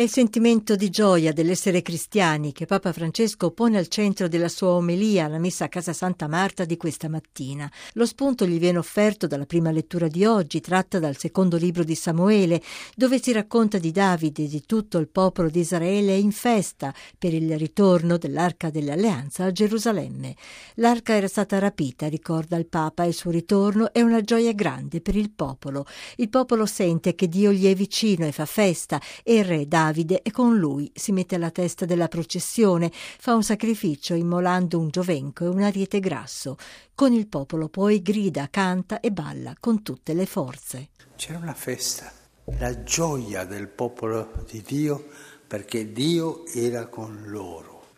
È il sentimento di gioia dell'essere cristiani che Papa Francesco pone al centro della sua omelia alla messa a Casa Santa Marta di questa mattina. Lo spunto gli viene offerto dalla prima lettura di oggi, tratta dal secondo libro di Samuele, dove si racconta di Davide e di tutto il popolo di Israele in festa per il ritorno dell'Arca dell'Alleanza a Gerusalemme. L'arca era stata rapita, ricorda il Papa, e il suo ritorno è una gioia grande per il popolo. Il popolo sente che Dio gli è vicino e fa festa e il re Davide Davide e con lui si mette alla testa della processione, fa un sacrificio immolando un giovenco e un ariete grasso. Con il popolo poi grida, canta e balla con tutte le forze. C'era una festa, la gioia del popolo di Dio perché Dio era con loro.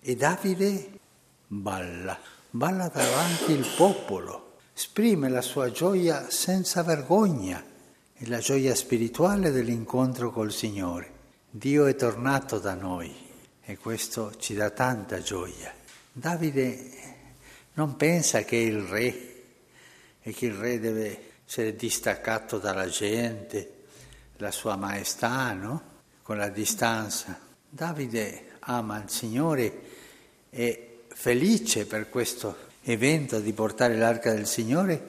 E Davide balla, balla davanti il popolo, esprime la sua gioia senza vergogna e la gioia spirituale dell'incontro col Signore. Dio è tornato da noi e questo ci dà tanta gioia. Davide non pensa che è il re e che il re deve essere distaccato dalla gente, la sua maestà, no? Con la distanza. Davide ama il Signore e felice per questo evento di portare l'arca del Signore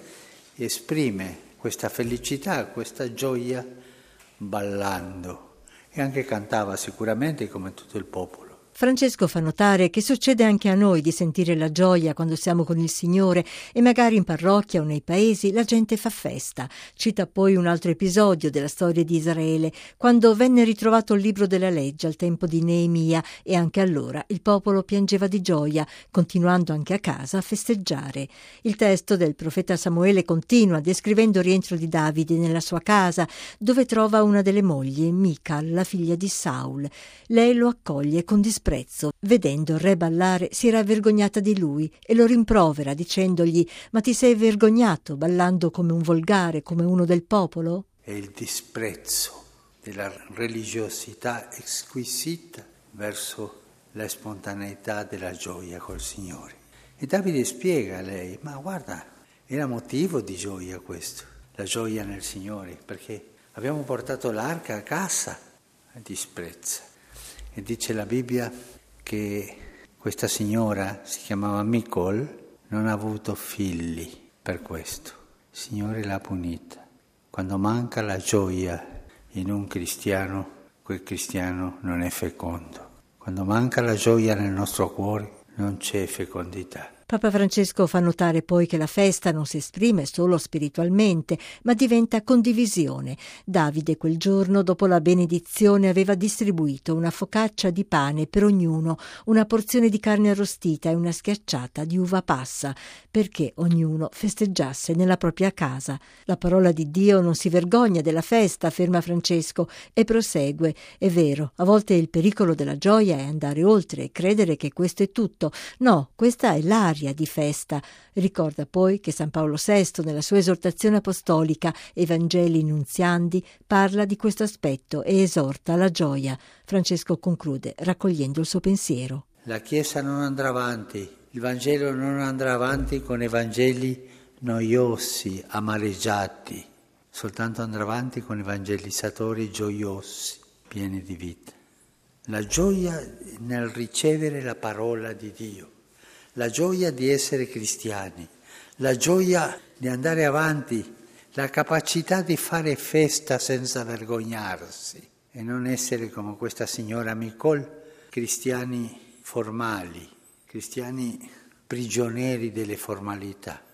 esprime questa felicità, questa gioia ballando e anche cantava sicuramente come tutto il popolo. Francesco fa notare che succede anche a noi di sentire la gioia quando siamo con il Signore e magari in parrocchia o nei paesi la gente fa festa. Cita poi un altro episodio della storia di Israele, quando venne ritrovato il libro della legge al tempo di Neemia e anche allora il popolo piangeva di gioia, continuando anche a casa a festeggiare. Il testo del profeta Samuele continua descrivendo il rientro di Davide nella sua casa, dove trova una delle mogli, Michal, la figlia di Saul. Lei lo accoglie con disprezzo disprezzo. Vedendo il re ballare si era vergognata di lui e lo rimprovera dicendogli Ma ti sei vergognato ballando come un volgare, come uno del popolo? È il disprezzo della religiosità exquisita verso la spontaneità della gioia col Signore. E Davide spiega a lei, ma guarda, era motivo di gioia questo, la gioia nel Signore, perché abbiamo portato l'arca a casa, disprezza. E dice la Bibbia che questa signora, si chiamava Micol, non ha avuto figli per questo. Il Signore l'ha punita. Quando manca la gioia in un cristiano, quel cristiano non è fecondo. Quando manca la gioia nel nostro cuore, non c'è fecondità. Papa Francesco fa notare poi che la festa non si esprime solo spiritualmente, ma diventa condivisione. Davide quel giorno, dopo la benedizione, aveva distribuito una focaccia di pane per ognuno, una porzione di carne arrostita e una schiacciata di uva passa, perché ognuno festeggiasse nella propria casa. La parola di Dio non si vergogna della festa, afferma Francesco, e prosegue. È vero, a volte il pericolo della gioia è andare oltre e credere che questo è tutto. No, questa è l'area aria di festa. Ricorda poi che San Paolo VI, nella sua esortazione apostolica Evangeli Nunziandi, parla di questo aspetto e esorta alla gioia. Francesco conclude raccogliendo il suo pensiero. La Chiesa non andrà avanti, il Vangelo non andrà avanti con evangeli noiosi, amareggiati, soltanto andrà avanti con evangelizzatori gioiosi, pieni di vita. La gioia nel ricevere la parola di Dio la gioia di essere cristiani, la gioia di andare avanti, la capacità di fare festa senza vergognarsi e non essere come questa signora Micol, cristiani formali, cristiani prigionieri delle formalità.